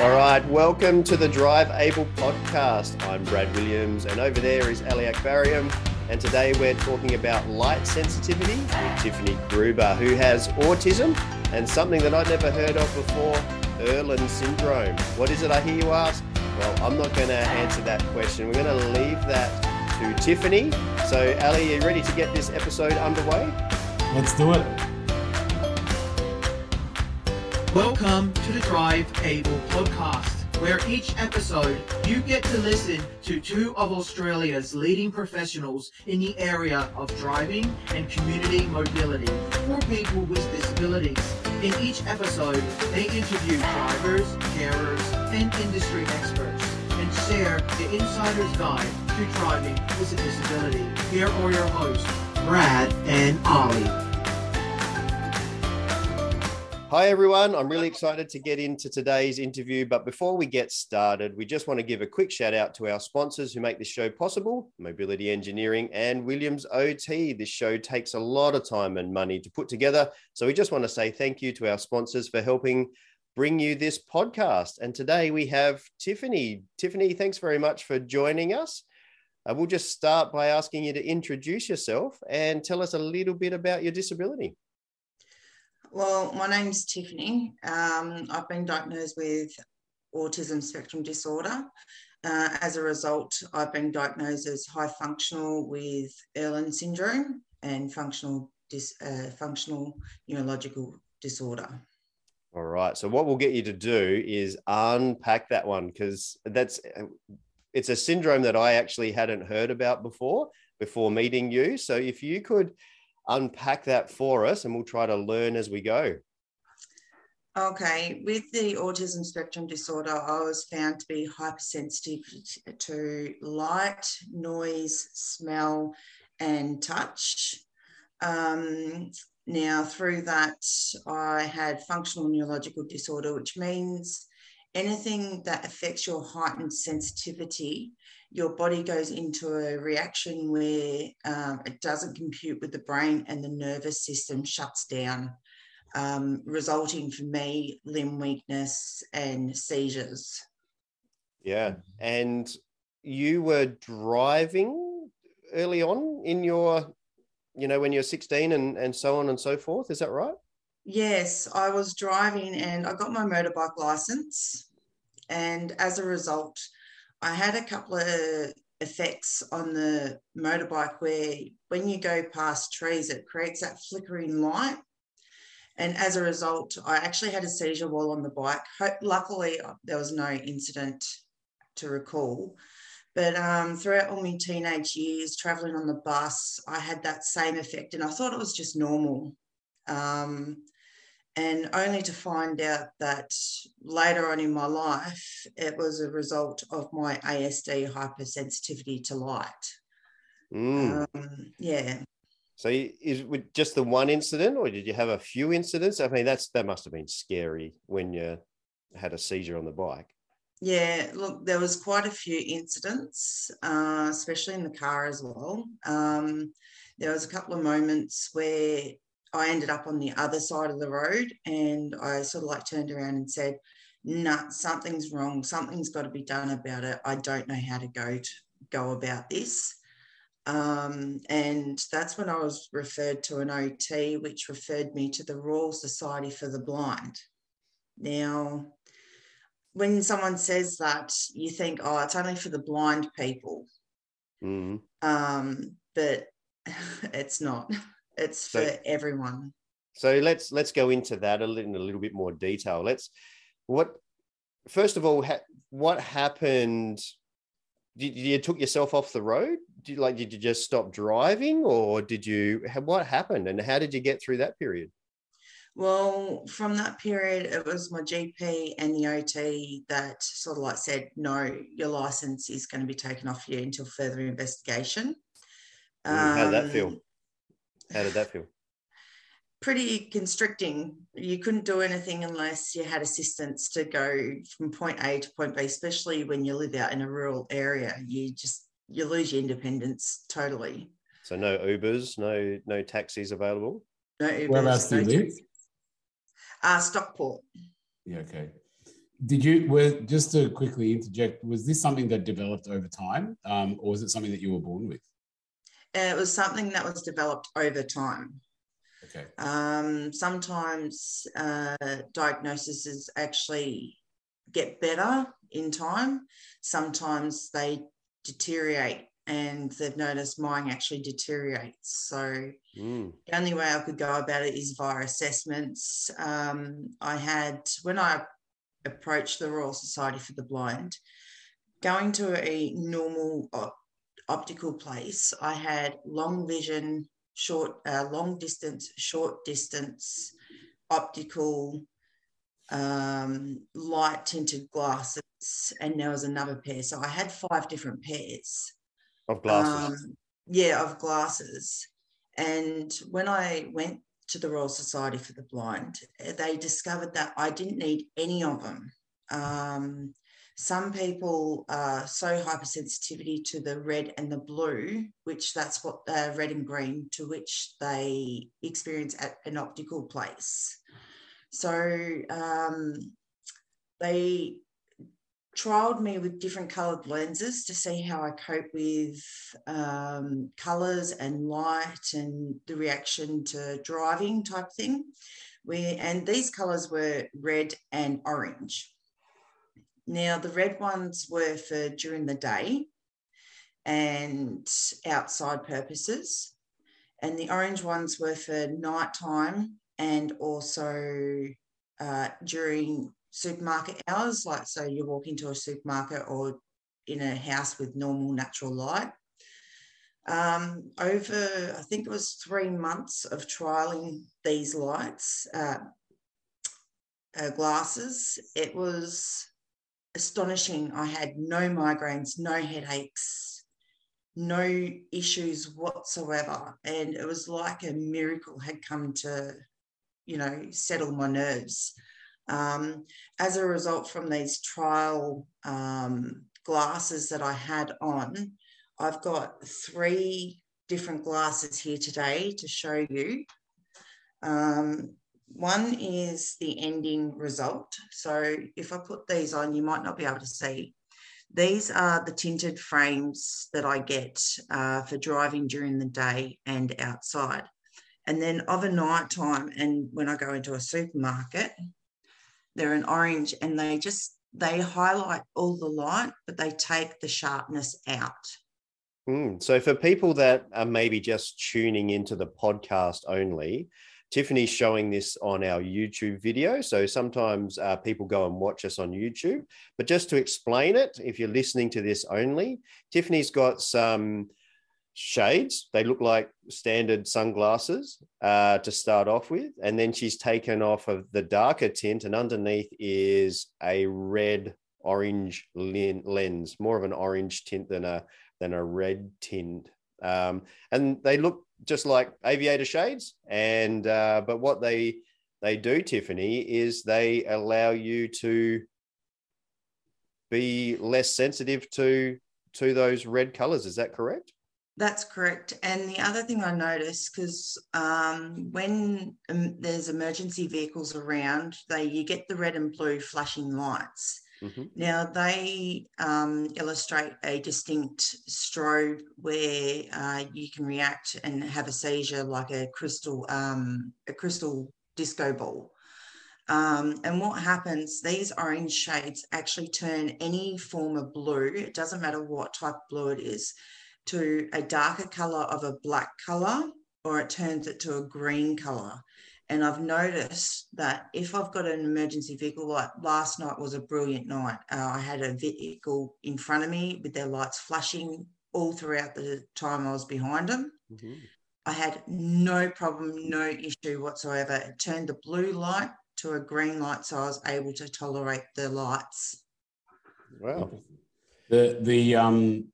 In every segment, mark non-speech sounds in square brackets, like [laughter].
All right, welcome to the Drive Able podcast. I'm Brad Williams, and over there is Ali Akbarium. And today we're talking about light sensitivity with Tiffany Gruber, who has autism and something that I'd never heard of before Irlen syndrome. What is it, I hear you ask? Well, I'm not going to answer that question. We're going to leave that to Tiffany. So, Ali, are you ready to get this episode underway? Let's do it. Welcome to the Drive Able podcast, where each episode you get to listen to two of Australia's leading professionals in the area of driving and community mobility for people with disabilities. In each episode, they interview drivers, carers, and industry experts and share the insider's guide to driving with a disability. Here are your hosts, Brad and Ali. Hi, everyone. I'm really excited to get into today's interview. But before we get started, we just want to give a quick shout out to our sponsors who make this show possible Mobility Engineering and Williams OT. This show takes a lot of time and money to put together. So we just want to say thank you to our sponsors for helping bring you this podcast. And today we have Tiffany. Tiffany, thanks very much for joining us. Uh, we'll just start by asking you to introduce yourself and tell us a little bit about your disability. Well, my name's Tiffany. Um, I've been diagnosed with autism spectrum disorder. Uh, as a result, I've been diagnosed as high functional with Irlen syndrome and functional uh, functional neurological disorder. All right. So what we'll get you to do is unpack that one because that's it's a syndrome that I actually hadn't heard about before before meeting you. So if you could unpack that for us and we'll try to learn as we go. Okay, with the autism spectrum disorder, I was found to be hypersensitive to light, noise, smell, and touch. Um, now, through that, I had functional neurological disorder, which means anything that affects your heightened sensitivity your body goes into a reaction where um, it doesn't compute with the brain and the nervous system shuts down, um, resulting for me limb weakness and seizures. Yeah. And you were driving early on in your, you know, when you're 16 and, and so on and so forth. Is that right? Yes, I was driving and I got my motorbike license. And as a result, I had a couple of effects on the motorbike where when you go past trees, it creates that flickering light. And as a result, I actually had a seizure while on the bike. Luckily, there was no incident to recall. But um, throughout all my teenage years, traveling on the bus, I had that same effect, and I thought it was just normal. Um, and only to find out that later on in my life, it was a result of my ASD hypersensitivity to light. Mm. Um, yeah. So is it just the one incident, or did you have a few incidents? I mean, that's that must have been scary when you had a seizure on the bike. Yeah, look, there was quite a few incidents, uh, especially in the car as well. Um, there was a couple of moments where I ended up on the other side of the road and I sort of like turned around and said, nah, something's wrong. Something's got to be done about it. I don't know how to go to go about this. Um, and that's when I was referred to an OT, which referred me to the Royal Society for the Blind. Now, when someone says that, you think, oh, it's only for the blind people. Mm-hmm. Um, but [laughs] it's not. It's so, for everyone. So let's let's go into that a little, in a little bit more detail. Let's what first of all, ha, what happened? Did you took yourself off the road? Did you, like did you just stop driving, or did you? What happened, and how did you get through that period? Well, from that period, it was my GP and the OT that sort of like said, no, your license is going to be taken off you until further investigation. How did that feel? Um, how did that feel? Pretty constricting. You couldn't do anything unless you had assistance to go from point A to point B, especially when you live out in a rural area. You just you lose your independence totally. So no Ubers, no no taxis available. No Ubers. Whereabouts do you live? Uh, Stockport. Yeah. Okay. did you were just to quickly interject? Was this something that developed over time, um, or was it something that you were born with? It was something that was developed over time. Okay. Um, sometimes uh, diagnoses actually get better in time. Sometimes they deteriorate, and they've noticed mine actually deteriorates. So Mm. the only way I could go about it is via assessments. Um, I had when I approached the Royal Society for the Blind, going to a normal op- optical place, I had long vision, short, uh, long distance, short distance, optical, um, light tinted glasses, and there was another pair. So I had five different pairs. Of glasses. Um, yeah, of glasses. And when I went to the Royal Society for the Blind, they discovered that I didn't need any of them. Um, some people are so hypersensitivity to the red and the blue, which that's what uh, red and green, to which they experience at an optical place. So um, they trialed me with different coloured lenses to see how I cope with um, colours and light and the reaction to driving type thing. We, and these colours were red and orange. Now, the red ones were for during the day and outside purposes, and the orange ones were for nighttime and also uh, during supermarket hours, like so you walk into a supermarket or in a house with normal natural light. Um, over, I think it was three months of trialing these lights, uh, uh, glasses, it was astonishing. I had no migraines, no headaches, no issues whatsoever. And it was like a miracle had come to, you know, settle my nerves. Um, as a result from these trial um, glasses that I had on, I've got three different glasses here today to show you. Um, one is the ending result. So if I put these on, you might not be able to see. These are the tinted frames that I get uh, for driving during the day and outside. And then of a night time, and when I go into a supermarket, they're an orange and they just they highlight all the light, but they take the sharpness out. Mm. So, for people that are maybe just tuning into the podcast only, Tiffany's showing this on our YouTube video. So sometimes uh, people go and watch us on YouTube. But just to explain it, if you're listening to this only, Tiffany's got some shades. They look like standard sunglasses uh, to start off with. And then she's taken off of the darker tint, and underneath is a red orange lens, more of an orange tint than a than a red tint. Um, and they look just like aviator shades. And uh, but what they they do, Tiffany, is they allow you to be less sensitive to to those red colors. Is that correct? That's correct. And the other thing I noticed, because um, when um, there's emergency vehicles around, they you get the red and blue flashing lights. Mm-hmm. Now they um, illustrate a distinct strobe where uh, you can react and have a seizure like a crystal um, a crystal disco ball. Um, and what happens, these orange shades actually turn any form of blue, it doesn't matter what type of blue it is, to a darker color of a black color, or it turns it to a green color. And I've noticed that if I've got an emergency vehicle, like last night was a brilliant night. Uh, I had a vehicle in front of me with their lights flashing all throughout the time I was behind them. Mm-hmm. I had no problem, no issue whatsoever. It turned the blue light to a green light, so I was able to tolerate the lights. Wow. The the um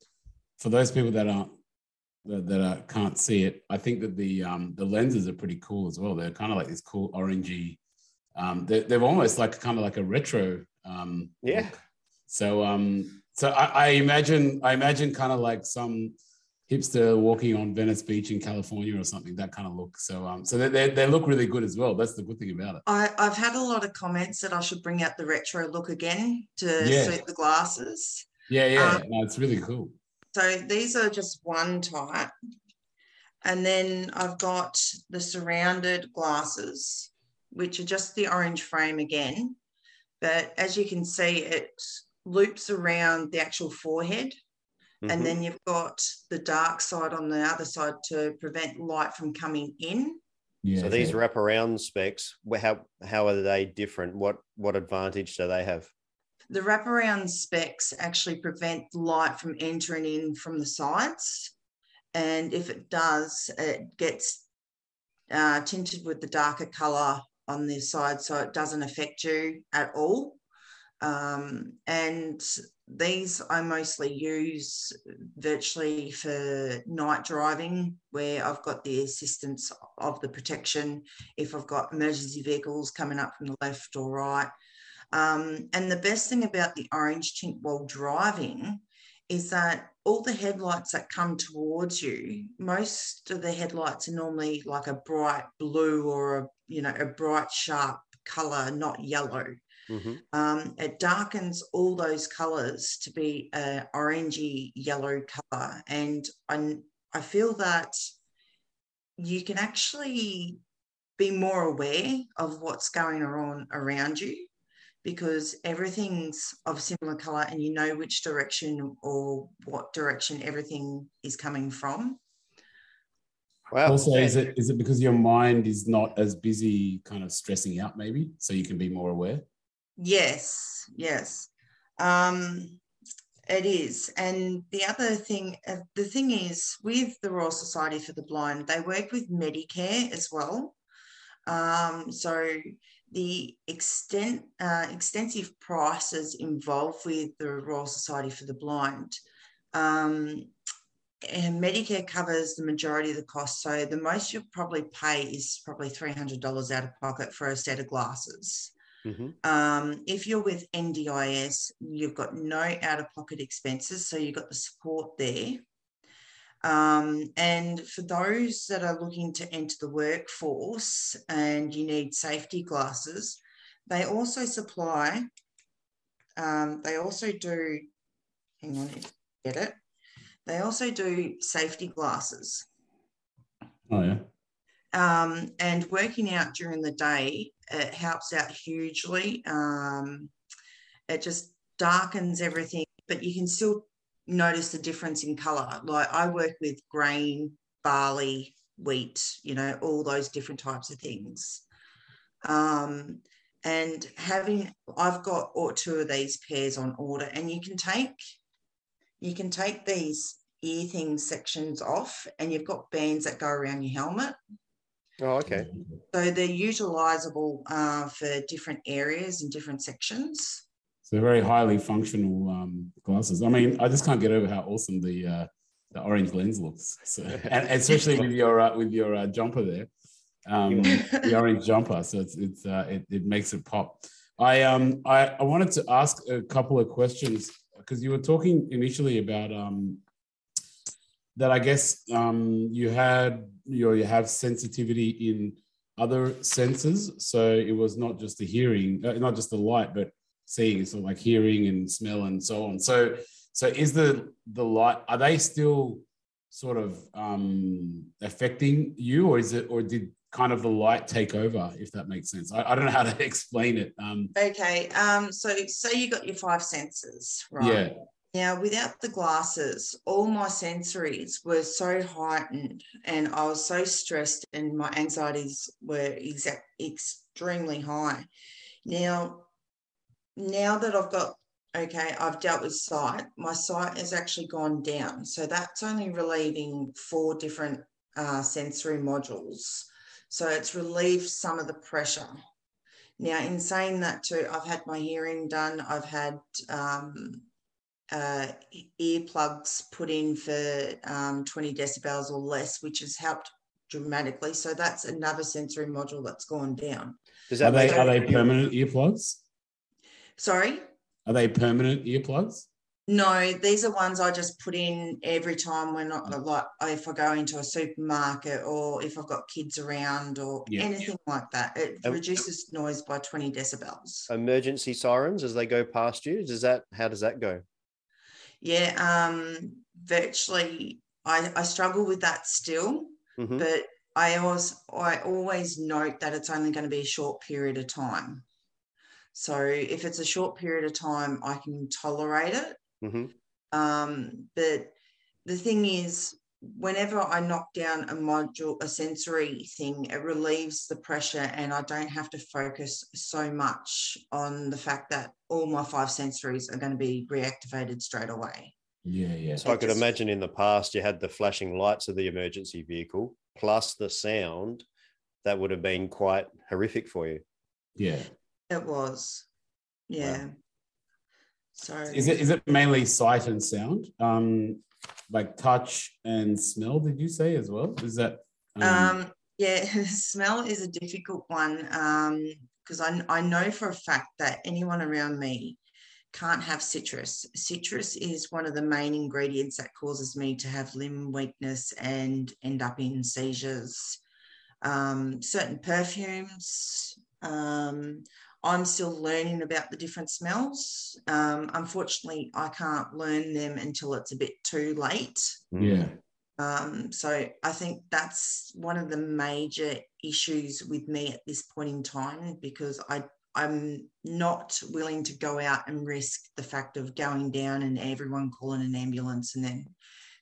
for those people that aren't that, that uh, can't see it, I think that the um, the lenses are pretty cool as well. They're kind of like this cool orangey. Um, they're, they're almost like kind of like a retro. Um, yeah. Look. So um, so I, I imagine I imagine kind of like some hipster walking on Venice Beach in California or something. That kind of look. So um, so they, they, they look really good as well. That's the good thing about it. I, I've had a lot of comments that I should bring out the retro look again to Yeah. suit the glasses. Yeah, yeah. Um, no, it's really cool. So these are just one type. And then I've got the surrounded glasses, which are just the orange frame again. But as you can see, it loops around the actual forehead. Mhm. And then you've got the dark side on the other side to prevent light from coming in. Yeah. so these okay. wraparound specs, how how are they different? What what advantage do they have? The wraparound specs actually prevent light from entering in from the sides. And if it does, it gets uh, tinted with the darker color on the side so it doesn't affect you at all. Um, and these I mostly use virtually for night driving, where I've got the assistance of the protection if I've got emergency vehicles coming up from the left or right. Um, and the best thing about the orange tint while driving is that all the headlights that come towards you, most of the headlights are normally like a bright blue or a you know a bright sharp color, not yellow. Mhm. Um, it darkens all those colors to be an orangey yellow color, and I I feel that you can actually be more aware of what's going on around you because everything's of similar color and you know which direction or what direction everything is coming from. Wow. Also, is it is it because your mind is not as busy, kind of stressing out, maybe, so you can be more aware? Yes, yes. Um, it is. And the other thing, uh, the thing is, with the Royal Society for the Blind, they work with Medicare as well. Um, so the extent, uh, extensive prices involved with the Royal Society for the Blind. Um, and Medicare covers the majority of the cost. So the most you'll probably pay is probably $300 out of pocket for a set of glasses. Mhm. Um, if you're with NDIS, you've got no out of pocket expenses, so you've got the support there. Um, and for those that are looking to enter the workforce and you need safety glasses, they also supply, um, they also do, hang on, get it. They also do safety glasses. Oh yeah. Um, and working out during the day, it helps out hugely. Um, it just darkens everything, but you can still notice the difference in color. Like I work with grain, barley, wheat, you know, all those different types of things. Um, and having, I've got or two of these pairs on order, and you can take, you can take these ear thing sections off, and you've got bands that go around your helmet. Oh, okay. So they're utilizable uh, for different areas and different sections. So very highly functional um, glasses. I mean, I just can't get over how awesome the uh, the orange lens looks, so, [laughs] and especially with your uh, with your uh, jumper there, um, the orange jumper. So it's it's uh, it, it makes it pop. I um I, I wanted to ask a couple of questions because you were talking initially about um that I guess um you had you know, you have sensitivity in other senses, so it was not just the hearing, uh, not just the light, but seeing, so like hearing and smell and so on. So, so is the the light? Are they still sort of um, affecting you, or is it, or did kind of the light take over? If that makes sense, I, I don't know how to [laughs] explain it. Um, Okay, um, so say you got your five senses, right? Yeah. Now, without the glasses, all my sensories were so heightened and I was so stressed and my anxieties were exact, extremely high. Now, now that I've got, okay, I've dealt with sight, my sight has actually gone down. So that's only relieving four different uh, sensory modules. So it's relieved some of the pressure. Now, in saying that too, I've had my hearing done. I've had um, uh, earplugs put in for um, 20 decibels or less, which has helped dramatically. So that's another sensory module that's gone down. Does are they are they permanent earplugs? Sorry? Are they permanent earplugs? No, these are ones I just put in every time when I, like if I go into a supermarket or if I've got kids around or Yeah. anything like that. It Um, reduces noise by 20 decibels. Emergency sirens as they go past you. Does that? How does that go? Yeah, um, virtually I, I struggle with that still, Mhm. but I always I always note that it's only going to be a short period of time. So if it's a short period of time, I can tolerate it. Mhm. Um, but the thing is, whenever I knock down a module, a sensory thing, it relieves the pressure and I don't have to focus so much on the fact that all my five sensories are going to be reactivated straight away. Yeah, yeah. So I could just- imagine in the past you had the flashing lights of the emergency vehicle plus the sound. That would have been quite horrific for you. Yeah. It was. Yeah. So Is it is it mainly sight and sound? Um, like touch and smell, did you say as well? Is that Um, yeah, [laughs] smell is a difficult one because I, I know for a fact that anyone around me can't have citrus. Citrus is one of the main ingredients that causes me to have limb weakness and end up in seizures. Um, certain perfumes. Um, I'm still learning about the different smells. Um, unfortunately, I can't learn them until it's a bit too late. yeah. Um, so I think that's one of the major issues with me at this point in time because I I'm not willing to go out and risk the fact of going down and everyone calling an ambulance and then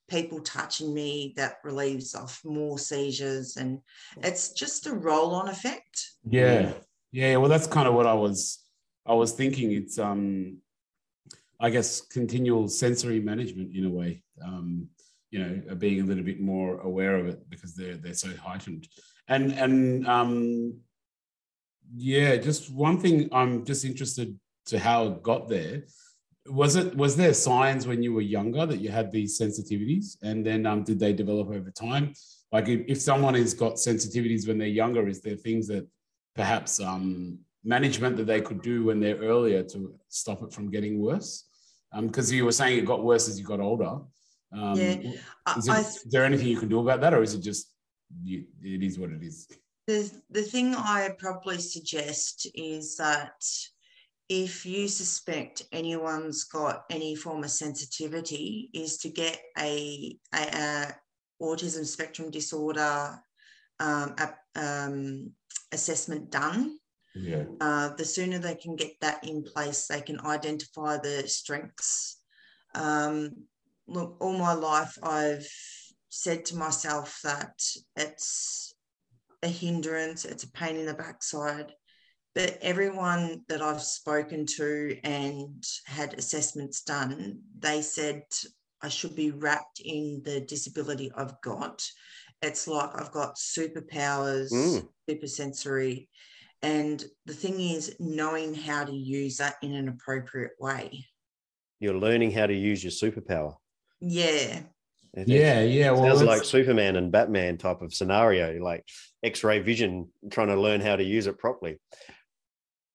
people touching me that relieves off more seizures and it's just a roll-on effect. Yeah. Yeah. Well, that's kind of what I was I was thinking. It's um I guess continual sensory management in a way. Um, you know, being a little bit more aware of it because they're they're so heightened. And and um yeah, just one thing I'm just interested to how it got there. Was it was there signs when you were younger that you had these sensitivities, and then um, did they develop over time? Like if, if someone has got sensitivities when they're younger, is there things that perhaps um, management that they could do when they're earlier to stop it from getting worse? Because you were saying it got worse as you got older. Um, Yeah, Is, it- I- is there anything you can do about that, or is it just you, it is what it is? The, the thing I probably suggest is that if you suspect anyone's got any form of sensitivity, is to get a, a, a autism spectrum disorder um, a, um, assessment done. Yeah. Uh, the sooner they can get that in place, they can identify the strengths. Um, look, all my life, I've said to myself that it's a hindrance, it's a pain in the backside. But everyone that I've spoken to and had assessments done, they said I should be wrapped in the disability I've got. It's like I've got superpowers, Mm. super sensory. And the thing is, knowing how to use that in an appropriate way. You're learning how to use your superpower. Yeah. It- it Yeah, yeah. Well, sounds it's- like Superman and Batman type of scenario, like X-ray vision, trying to learn how to use it properly.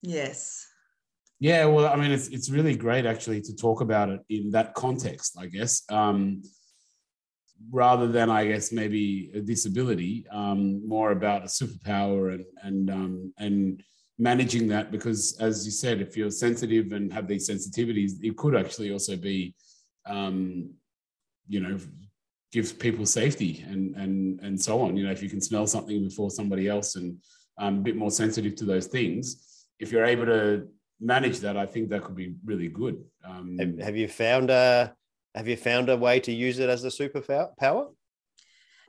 Yes. Yeah, well, I mean, it's it's really great actually to talk about it in that context, I guess, um, rather than I guess maybe a disability, um, more about a superpower and and um, and managing that because, as you said, if you're sensitive and have these sensitivities, it could actually also be, um, you know, gives people safety and and and so on. You know, if you can smell something before somebody else and um, a bit more sensitive to those things, if you're able to manage that, I think that could be really good. Um, Have, have you found a Have you found a way to use it as a superpower?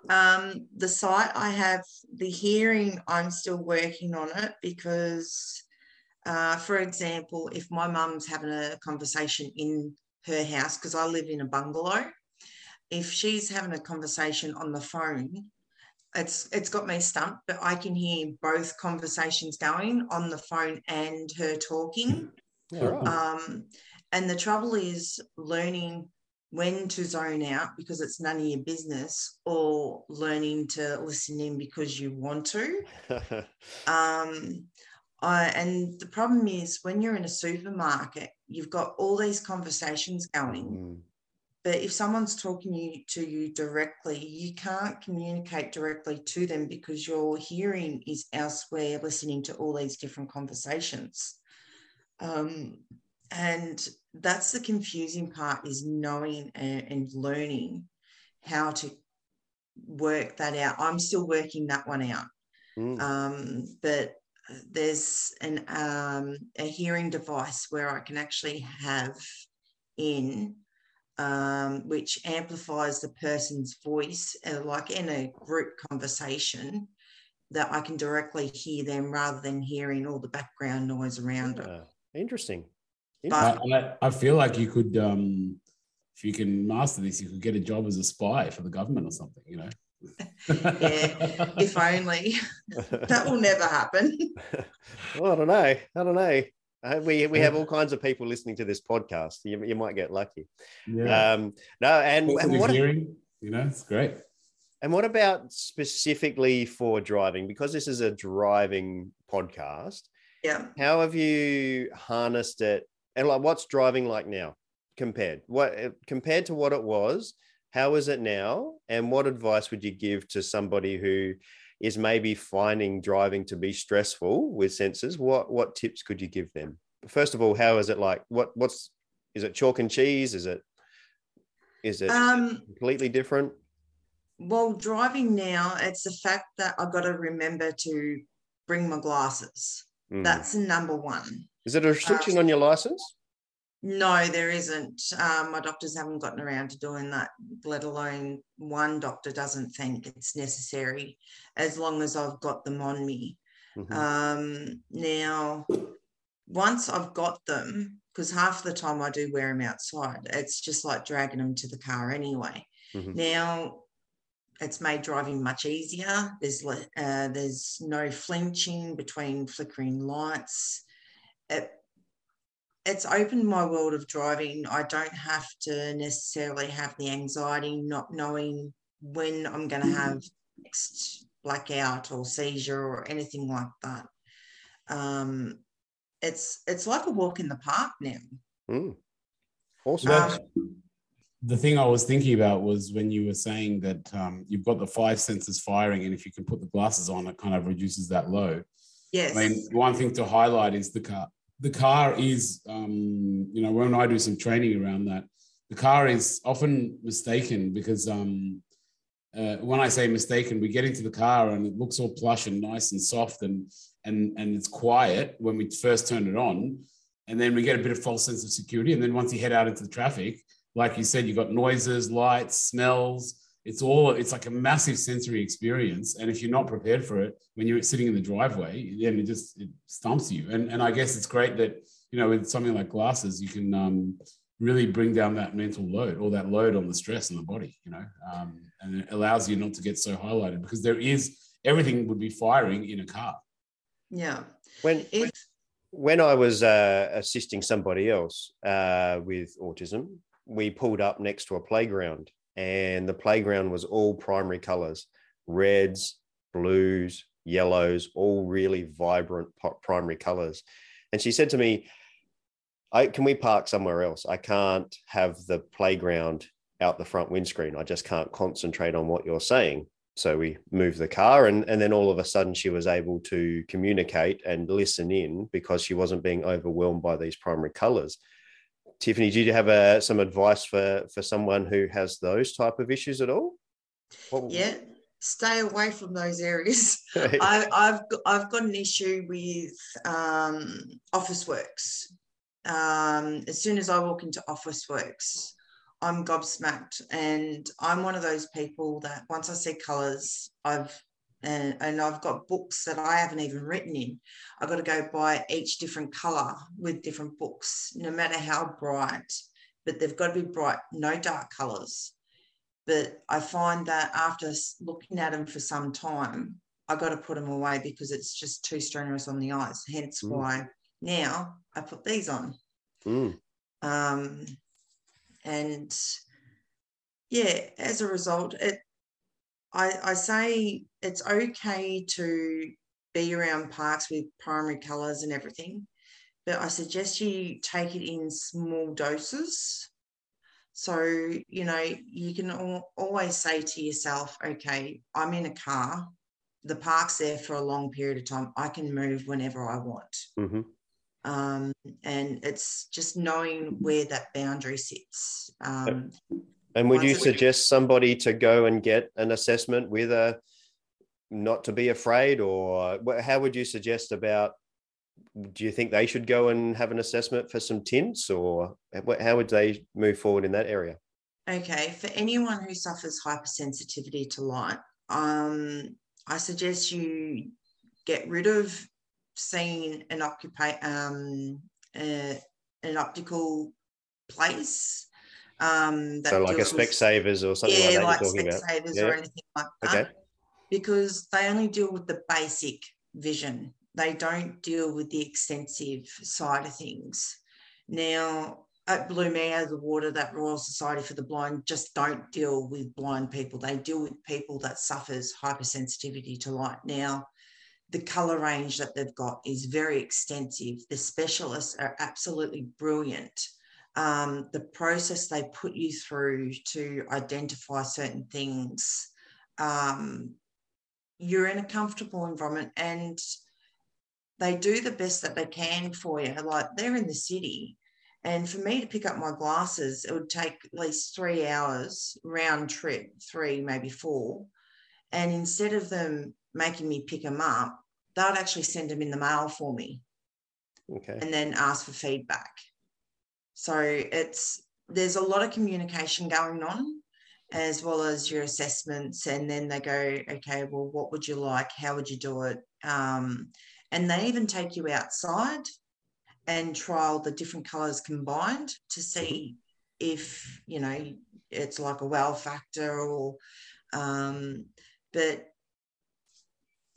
Um, the sight I have, the hearing, I'm still working on it because, uh, for example, if my mum's having a conversation in her house, because I live in a bungalow, if she's having a conversation on the phone, it's it's got me stumped, but I can hear both conversations going on the phone and her talking. Yeah, right. Um, and the trouble is learning when to zone out because it's none of your business, or learning to listen in because you want to. [laughs] Um, I, and the problem is when you're in a supermarket, you've got all these conversations going. Mm. But if someone's talking you, to you directly, you can't communicate directly to them because your hearing is elsewhere, listening to all these different conversations. Um, and that's the confusing part is knowing and, and learning how to work that out. I'm still working that one out. Mm. Um, but there's an um, a hearing device where I can actually have in um, which amplifies the person's voice, uh, like in a group conversation, that I can directly hear them rather than hearing all the background noise around it. Ah, interesting. But- I, I- I feel like you could, um, if you can master this, you could get a job as a spy for the government or something. You know. [laughs] Yeah, if only [laughs] that will never happen. [laughs] well, I don't know. I don't know. Uh, we we have all kinds of people listening to this podcast. You, you might get lucky. yeah. Um, no, and, and what hearing, you know, it's great. and what about specifically for driving? Because this is a driving podcast. yeah. How have you harnessed it? And like, what's driving like now compared? What compared to what it was? How is it now? And what advice would you give to somebody who is maybe finding driving to be stressful with sensors? What what tips could you give them? First of all, how is it like? What what's is it chalk and cheese? Is it is it Um, completely different? well, driving now, it's the fact that I've got to remember to bring my glasses. Mm. That's number one. Is it a restriction on your license? No, there isn't. Um, my doctors haven't gotten around to doing that, let alone one doctor doesn't think it's necessary as long as I've got them on me. Mhm. Um, now, once I've got them, because half the time I do wear them outside, it's just like dragging them to the car anyway. Mhm. Now, it's made driving much easier. There's uh, there's no flinching between flickering lights. It, it's opened my world of driving. I don't have to necessarily have the anxiety not knowing when I'm going to have next blackout or seizure or anything like that. Um, it's it's like a walk in the park now. Mm. Awesome. Well, the thing I was thinking about was when you were saying that um, you've got the five senses firing, and if you can put the glasses on, it kind of reduces that load. Yes. I mean, one thing to highlight is the car. The car is, um, you know, when I do some training around that, the car is often mistaken because um, uh, when I say mistaken, we get into the car and it looks all plush and nice and soft and and and it's quiet when we first turn it on, and then we get a bit of false sense of security, and then once you head out into the traffic, like you said, you've got noises, lights, smells. It's all it's like a massive sensory experience, and if you're not prepared for it when you're sitting in the driveway, then it just it stumps you. And and I guess it's great that you know with something like glasses, you can um, really bring down that mental load or that load on the stress in the body. You know, um, and it allows you not to get so highlighted because there is everything would be firing in a car. yeah. When If when I was uh, assisting somebody else uh, with autism, we pulled up next to a playground, and the playground was all primary colors reds, blues, yellows, all really vibrant primary colors. And she said to me, I, Can we park somewhere else? I can't have the playground out the front windscreen. I just can't concentrate on what you're saying. So we moved the car, and, and then all of a sudden she was able to communicate and listen in because she wasn't being overwhelmed by these primary colors. Tiffany, do you have uh, some advice for for someone who has those type of issues at all? What- yeah, stay away from those areas. [laughs] [laughs] I, I've got, I've got an issue with um, Officeworks. Um, as soon as I walk into Officeworks, I'm gobsmacked, and I'm one of those people that once I see colours, I've and, and I've got books that I haven't even written in. I've got to go buy each different colour with different books, no matter how bright, but they've got to be bright, no dark colours. But I find that after looking at them for some time, I've got to put them away because it's just too strenuous on the eyes. Hence Mm. why now I put these on. Mm, Um, and yeah, as a result, it I, I say it's okay to be around parks with primary colors and everything. But I suggest you take it in small doses. So, you know, you can al- always say to yourself, okay, I'm in a car. The park's there for a long period of time. I can move whenever I want. Mhm. Um, and it's just knowing where that boundary sits. Um, And would you suggest somebody to go and get an assessment with a not to be afraid, or how would you suggest about? Do you think they should go and have an assessment for some tints, or how would they move forward in that area? Okay, for anyone who suffers hypersensitivity to light, um, I suggest you get rid of seeing an occupy um, uh, an optical place. Um, that So, like a deals with- Specsavers or something yeah, like like that you're about. Specsavers Yeah. or anything like that. Okay. Because they only deal with the basic vision. They don't deal with the extensive side of things. Now, at Blew Me Out of the Water, that Royal Society for the Blind just don't deal with blind people. They deal with people that suffers hypersensitivity to light. Now, the color range that they've got is very extensive. The specialists are absolutely brilliant um, the process they put you through to identify certain things, um, you're in a comfortable environment and they do the best that they can for you. Like they're in the city. And for me to pick up my glasses, it would take at least three hours round trip, three, maybe four. And instead of them making me pick them up, they'd actually send them in the mail for me Okay. and then ask for feedback. So it's there's a lot of communication going on as well as your assessments and then they go okay well what would you like? How would you do it? Um, and they even take you outside and trial the different colors combined to see if you know it's like a wow factor or um, but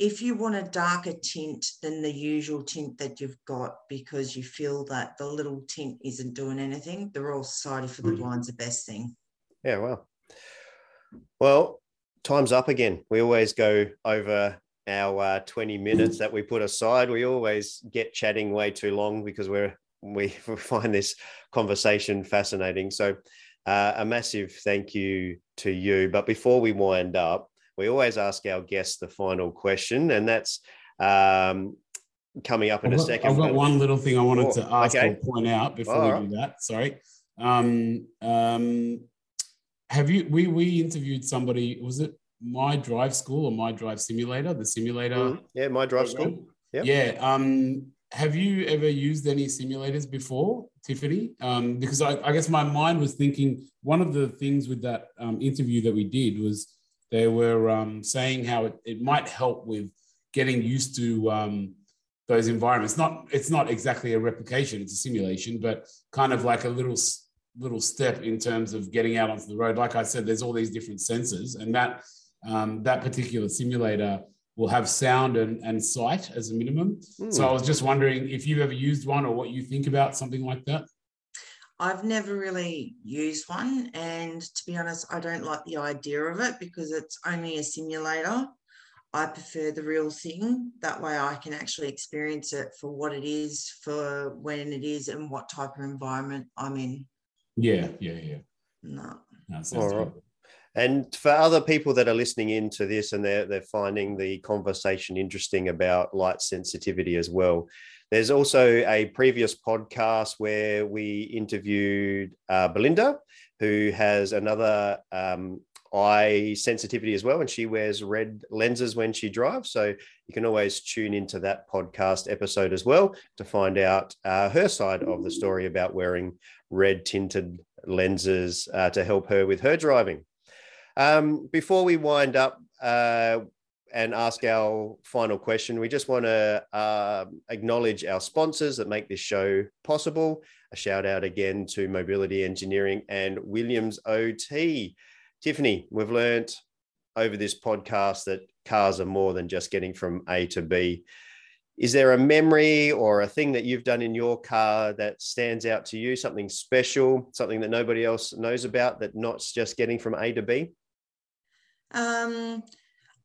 if you want a darker tint than the usual tint that you've got because you feel that the little tint isn't doing anything, the Royal Society for the Mhm. Blind's the best thing. Yeah. Well. Well, time's up again. We always go over our uh, 20 minutes that we put aside. We always get chatting way too long because we're we [laughs] find this conversation fascinating. So, uh, a massive thank you to you. But before we wind up, we always ask our guests the final question, and that's um, coming up in I've a got, second. I've got one little thing I wanted Oh, to ask okay. or point out before we right. do that. Sorry. Um, um, have you? We we interviewed somebody. Was it my drive school or my drive simulator? The simulator. Mhm. Yeah, my drive program? school. Yep. Yeah. Um, have you ever used any simulators before, Tiffany? Um, because I, I guess my mind was thinking one of the things with that um, interview that we did was they were um, saying how it, it might help with getting used to um, those environments. Not it's not exactly a replication; it's a simulation, but kind of like a little little step in terms of getting out onto the road. Like I said, there's all these different sensors, and that um, that particular simulator will have sound and, and sight as a minimum. So Hmm. I was just wondering if you've ever used one or what you think about something like that. I've never really used one, and to be honest, I don't like the idea of it because it's only a simulator. I prefer the real thing. That way, I can actually experience it for what it is, for when it is, and what type of environment I'm in. Yeah, yeah, yeah. No. No, All right. good. And for other people that are listening into this and they're, they're finding the conversation interesting about light sensitivity as well, there's also a previous podcast where we interviewed uh, Belinda, who has another um, eye sensitivity as well, and she wears red lenses when she drives. So you can always tune into that podcast episode as well to find out uh, her side of the story about wearing red tinted lenses uh, to help her with her driving. Um, before we wind up uh, and ask our final question, we just want to uh, acknowledge our sponsors that make this show possible. A shout out again to Mobility Engineering and Williams OT. Tiffany, we've learned over this podcast that cars are more than just getting from A to B. Is there a memory or a thing that you've done in your car that stands out to you, something special, something that nobody else knows about, that not just getting from A to B? Um,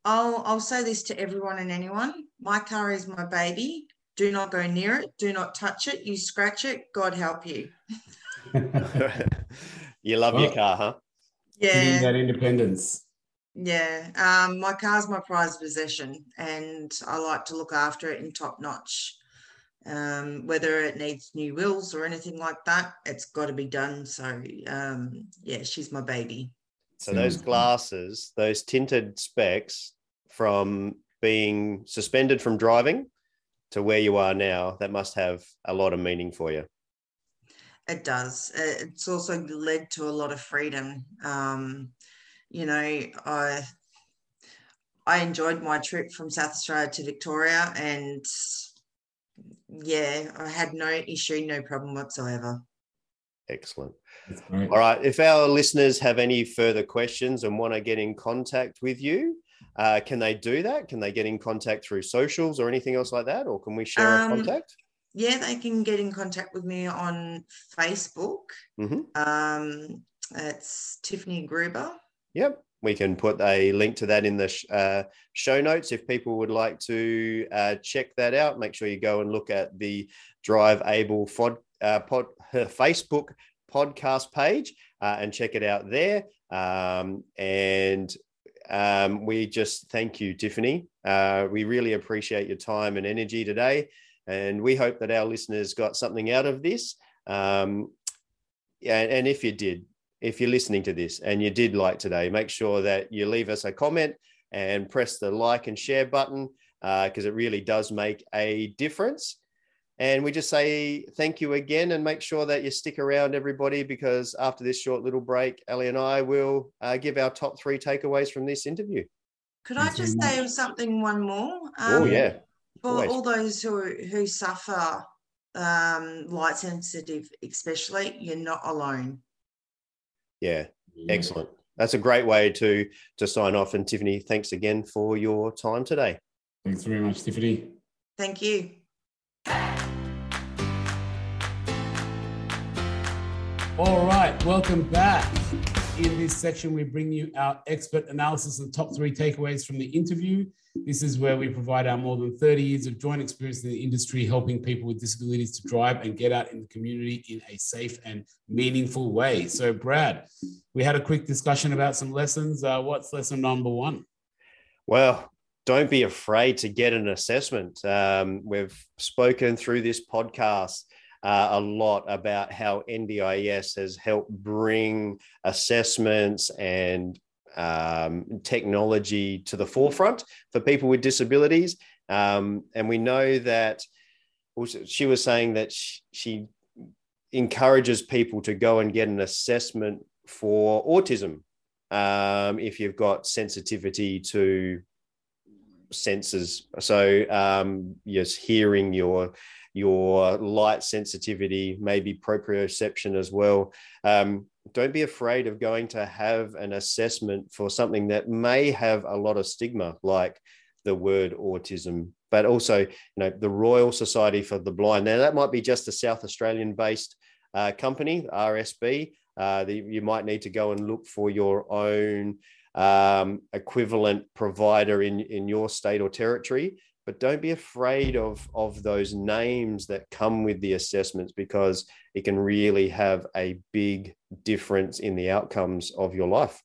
I'll I'll say this to everyone and anyone. My car is my baby. Do not go near it. Do not touch it. You scratch it. God help you. [laughs] you love your car, huh? Yeah. that independence. Yeah. Um, my car's my prized possession and I like to look after it in top notch. Um, whether it needs new wheels or anything like that, it's got to be done. So um, yeah, she's my baby. So those glasses, those tinted specs from being suspended from driving to where you are now, that must have a lot of meaning for you. It does. It's also led to a lot of freedom. Um, you know, I I enjoyed my trip from South Australia to Victoria, and yeah, I had no issue, no problem whatsoever. Excellent. All right. If our listeners have any further questions and want to get in contact with you, uh, can they do that? Can they get in contact through socials or anything else like that? Or can we share um, a contact? Yeah, they can get in contact with me on Facebook. Mm-hmm. Um, it's Tiffany Gruber. Yep. We can put a link to that in the sh- uh, show notes if people would like to uh, check that out. Make sure you go and look at the Drive Able fod, uh, pod, Facebook podcast page uh, and check it out there. Um, and um, we just thank you, Tiffany. Uh, we really appreciate your time and energy today. And we hope that our listeners got something out of this. Um, yeah, and if you did, if you're listening to this and you did like today, make sure that you leave us a comment and press the like and share button because uh, it really does make a difference. And we just say thank you again and make sure that you stick around, everybody, because after this short little break, Ali and I will uh, give our top three takeaways from this interview. Could I just say something one more? Um, oh, yeah. For Always. all those who, who suffer um, light sensitive, especially, you're not alone. Yeah, excellent. That's a great way to to sign off. And Tiffany, thanks again for your time today. Thanks very much, Tiffany. Thank you. All right, welcome back. In this section, we bring you our expert analysis and top three takeaways from the interview. This is where we provide our more than 30 years of joint experience in the industry, helping people with disabilities to drive and get out in the community in a safe and meaningful way. So, Brad, we had a quick discussion about some lessons. Uh, what's lesson number one? Well, don't be afraid to get an assessment. Um, we've spoken through this podcast uh, a lot about how NDIS has helped bring assessments and um, technology to the forefront for people with disabilities. Um, and we know that she was saying that she, she encourages people to go and get an assessment for autism um, if you've got sensitivity to senses. So, um, yes, hearing your your light sensitivity, maybe proprioception as well. Um, don't be afraid of going to have an assessment for something that may have a lot of stigma, like the word autism, but also, you know, the Royal Society for the Blind. Now, that might be just a South Australian based uh, company, RSB. Uh, the, you might need to go and look for your own um, equivalent provider in, in your state or territory. But don't be afraid of of those names that come with the assessments because it can really have a big difference in the outcomes of your life.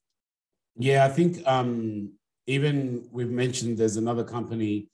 Yeah i think um, even we've mentioned there's another company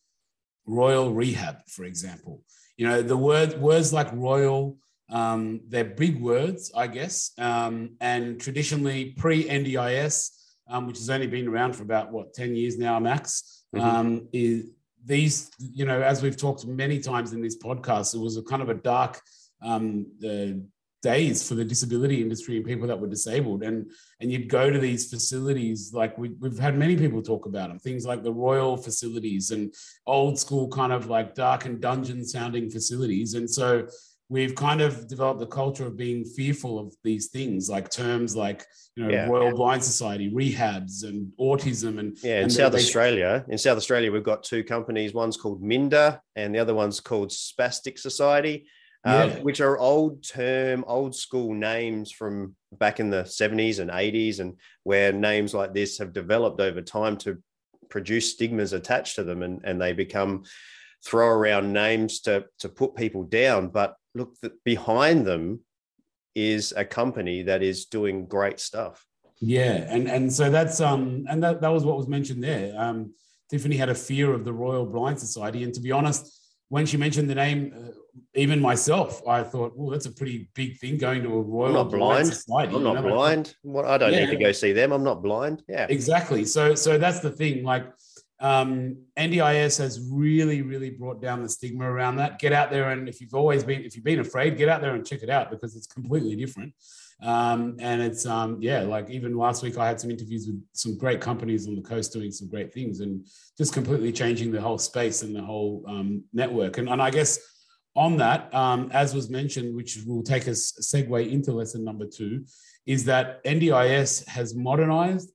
royal rehab for example. You know the word words like royal um, they're big words i guess. Um, and traditionally pre-ndis um, which has only been around for about what 10 years now max mm-hmm. Um, is these, you know, as we've talked many times in this podcast, it was a kind of a dark um, uh, days for the disability industry and people that were disabled. And and you'd go to these facilities, like we, we've had many people talk about them, things like the royal facilities and old school kind of like dark and dungeon sounding facilities. And so we've kind of developed the culture of being fearful of these things, like terms like you know yeah. Royal Blind Society, rehabs, and autism, and yeah. In South they, Australia, in South Australia, we've got two companies. One's called Minda, and the other one's called Spastic Society. Um, yeah. which are old term, old school names from back in the 70s and 80s, and where names like this have developed over time to produce stigmas attached to them and, and they become throw around names to, to put people down. But look, behind them is a company that is doing great stuff. Yeah, and and so that's um and that, that was what was mentioned there. Um, Tiffany had a fear of the Royal Blind Society, and to be honest, when she mentioned the name, uh, even myself, I thought, "Oh, that's a pretty big thing going to a Royal I'm not blind. Society." I'm not you know? blind. What I don't yeah. need to go see them. I'm not blind. Yeah, exactly. So so that's the thing. Like um, NDIS has really, really brought down the stigma around that. Get out there, and if you've always been, if you've been afraid, get out there and check it out because it's completely different. Um, and it's um, yeah, like even last week I had some interviews with some great companies on the coast doing some great things and just completely changing the whole space and the whole um, network. And, and I guess on that, um, as was mentioned, which will take us segue into lesson number two, is that NDIS has modernized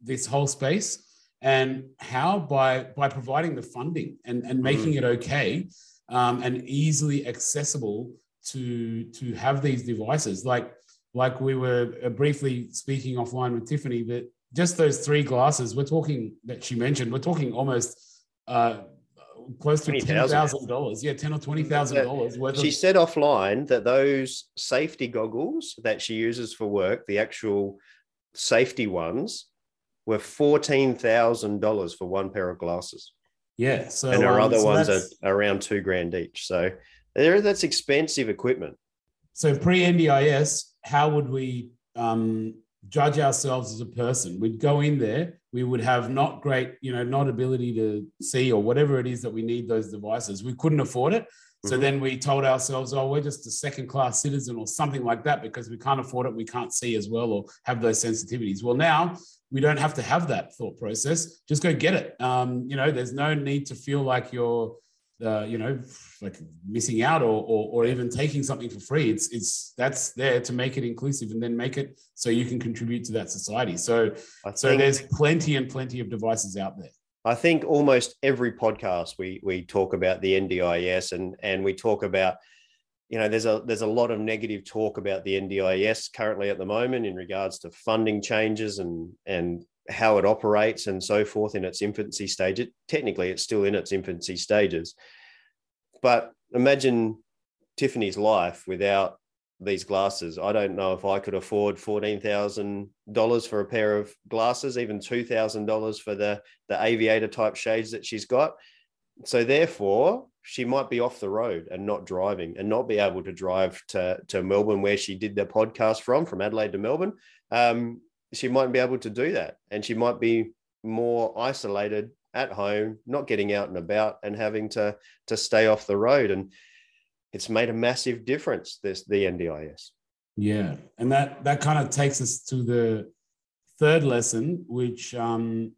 this whole space and how by by providing the funding and, and making mm. it okay um, and easily accessible to to have these devices like like we were uh, briefly speaking offline with Tiffany, that just those three glasses, we're talking that she mentioned, we're talking almost uh, close to ten thousand dollars. Yeah, ten or twenty thousand dollars worth. She of- said offline that those safety goggles that she uses for work, the actual safety ones, were fourteen thousand dollars for one pair of glasses. Yeah, so and our um, other so ones are around two grand each. So there, that's expensive equipment. So pre NDIS, how would we um, judge ourselves as a person? We'd go in there, we would have not great, you know, not ability to see or whatever it is that we need those devices. We couldn't afford it. So mm-hmm. then we told ourselves, oh, we're just a second class citizen or something like that because we can't afford it, we can't see as well or have those sensitivities. Well, now we don't have to have that thought process. Just go get it. Um, you know, there's no need to feel like you're uh, you know, like missing out or, or, or even taking something for free. It's it's that's there to make it inclusive and then make it so you can contribute to that society. So so there's plenty and plenty of devices out there. I think almost every podcast we we talk about the NDIS and and we talk about you know there's a there's a lot of negative talk about the NDIS currently at the moment in regards to funding changes and and how it operates and so forth in its infancy stage. It, technically, it's still in its infancy stages. But imagine Tiffany's life without these glasses. I don't know if I could afford fourteen thousand dollars for a pair of glasses, even two thousand dollars for the the aviator type shades that she's got. So therefore, she might be off the road and not driving, and not be able to drive to to Melbourne, where she did the podcast from, from Adelaide to Melbourne. Um, she might be able to do that and she might be more isolated at home not getting out and about and having to to stay off the road and it's made a massive difference this the ndis yeah and that that kind of takes us to the third lesson which um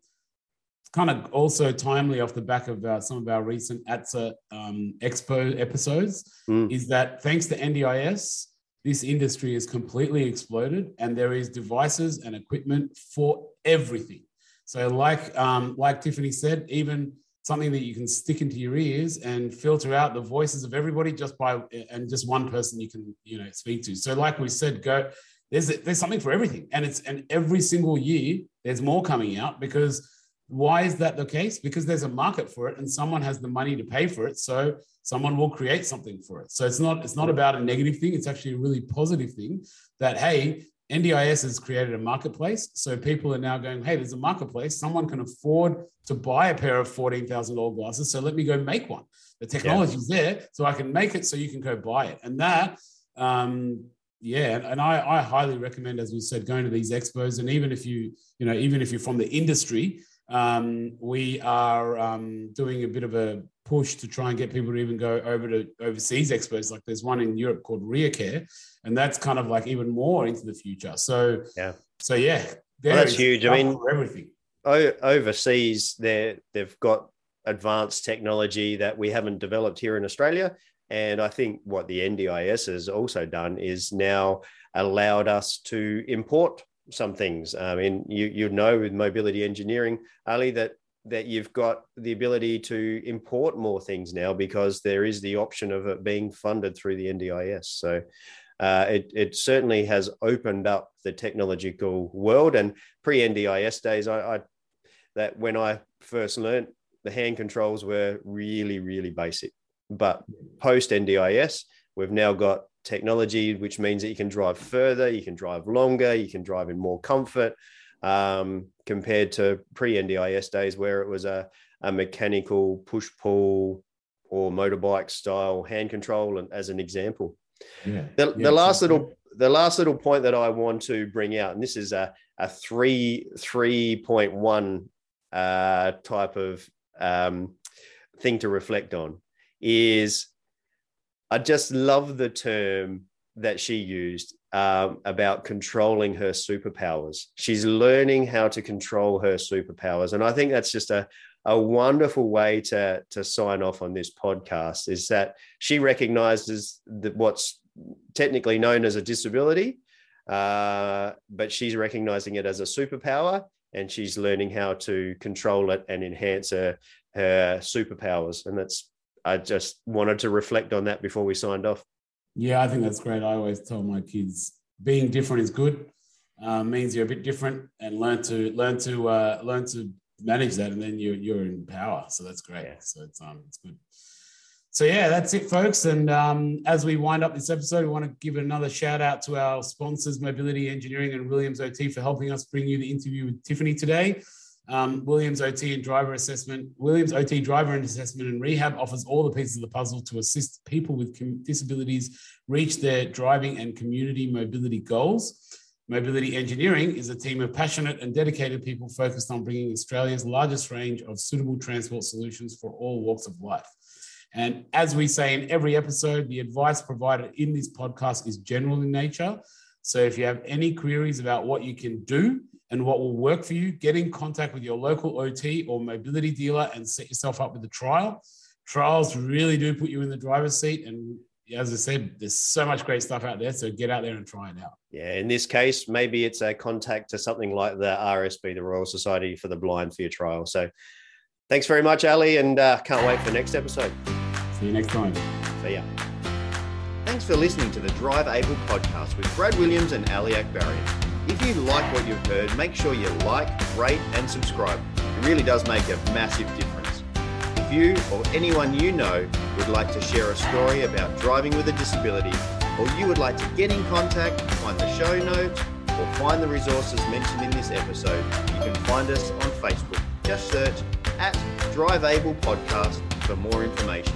kind of also timely off the back of uh, some of our recent ATSA um, Expo episodes, mm. is that thanks to NDIS, this industry is completely exploded and there is devices and equipment for everything so like um, like tiffany said even something that you can stick into your ears and filter out the voices of everybody just by and just one person you can you know speak to so like we said go there's there's something for everything and it's and every single year there's more coming out because why is that the case because there's a market for it and someone has the money to pay for it so someone will create something for it. So it's not it's not about a negative thing. It's actually a really positive thing that hey, NDIS has created a marketplace. So people are now going, hey, there's a marketplace. Someone can afford to buy a pair of fourteen thousand dollar glasses. So let me go make one. The technology's yeah. there, so I can make it. So you can go buy it. And that. Um, yeah, and I, I highly recommend, as we said, going to these expos. And even if you, you know, even if you're from the industry, um, we are um, doing a bit of a push to try and get people to even go over to overseas experts. Like there's one in Europe called REHACARE, and that's kind of like even more into the future. So yeah, so yeah, well, that's huge. I mean, everything overseas, they they've got advanced technology that we haven't developed here in Australia. And I think what the NDIS has also done is now allowed us to import some things. I mean, you you know with mobility engineering, Ali, that that you've got the ability to import more things now because there is the option of it being funded through the NDIS. So uh, it, it certainly has opened up the technological world. And pre NDIS days, I, I that when I first learned, the hand controls were really, really basic. But post NDIS, we've now got technology, which means that you can drive further, you can drive longer, you can drive in more comfort um, compared to pre NDIS days where it was a, a mechanical push pull or motorbike style hand control, and as an example. Yeah. The, yeah, the last little the last little point that I want to bring out, and this is a, a three three point one uh, type of um, thing to reflect on, is I just love the term that she used um, about controlling her superpowers. She's learning how to control her superpowers, and I think that's just a a wonderful way to to sign off on this podcast. Is that she recognizes that what's technically known as a disability, uh, but she's recognizing it as a superpower, and she's learning how to control it and enhance her her superpowers, and that's I just wanted to reflect on that before we signed off. Yeah, I think that's great. I always tell my kids being different is good. Uh, means you're a bit different and learn to learn to uh, learn to manage that, and then you're you're in power. So that's great. Yeah. So it's um it's good. So yeah, that's it, folks. And um, as we wind up this episode, we want to give another shout out to our sponsors, Mobility Engineering and Williams OT, for helping us bring you the interview with Tiffany today. Um, Williams OT and driver assessment, Williams OT driver and assessment and rehab offers all the pieces of the puzzle to assist people with disabilities reach their driving and community mobility goals. Mobility Engineering is a team of passionate and dedicated people focused on bringing Australia's largest range of suitable transport solutions for all walks of life. And as we say in every episode, the advice provided in this podcast is general in nature. So if you have any queries about what you can do and what will work for you, get in contact with your local OT or mobility dealer and set yourself up with a trial. Trials really do put you in the driver's seat. And as I said, there's so much great stuff out there. So get out there and try it out. Yeah, in this case, maybe it's a contact to something like the RSB, the Royal Society for the Blind, for your trial. So thanks very much, Ali, and uh, can't wait for the next episode. See you next time. See ya. Thanks for listening to the Drive Able podcast with Brad Williams and Ali Akbarian. If you like what you've heard, make sure you like, rate, and subscribe. It really does make a massive difference. If you or anyone you know would like to share a story about driving with a disability, or you would like to get in contact, find the show notes, or find the resources mentioned in this episode, you can find us on Facebook. Just search at Drive Able Podcast for more information.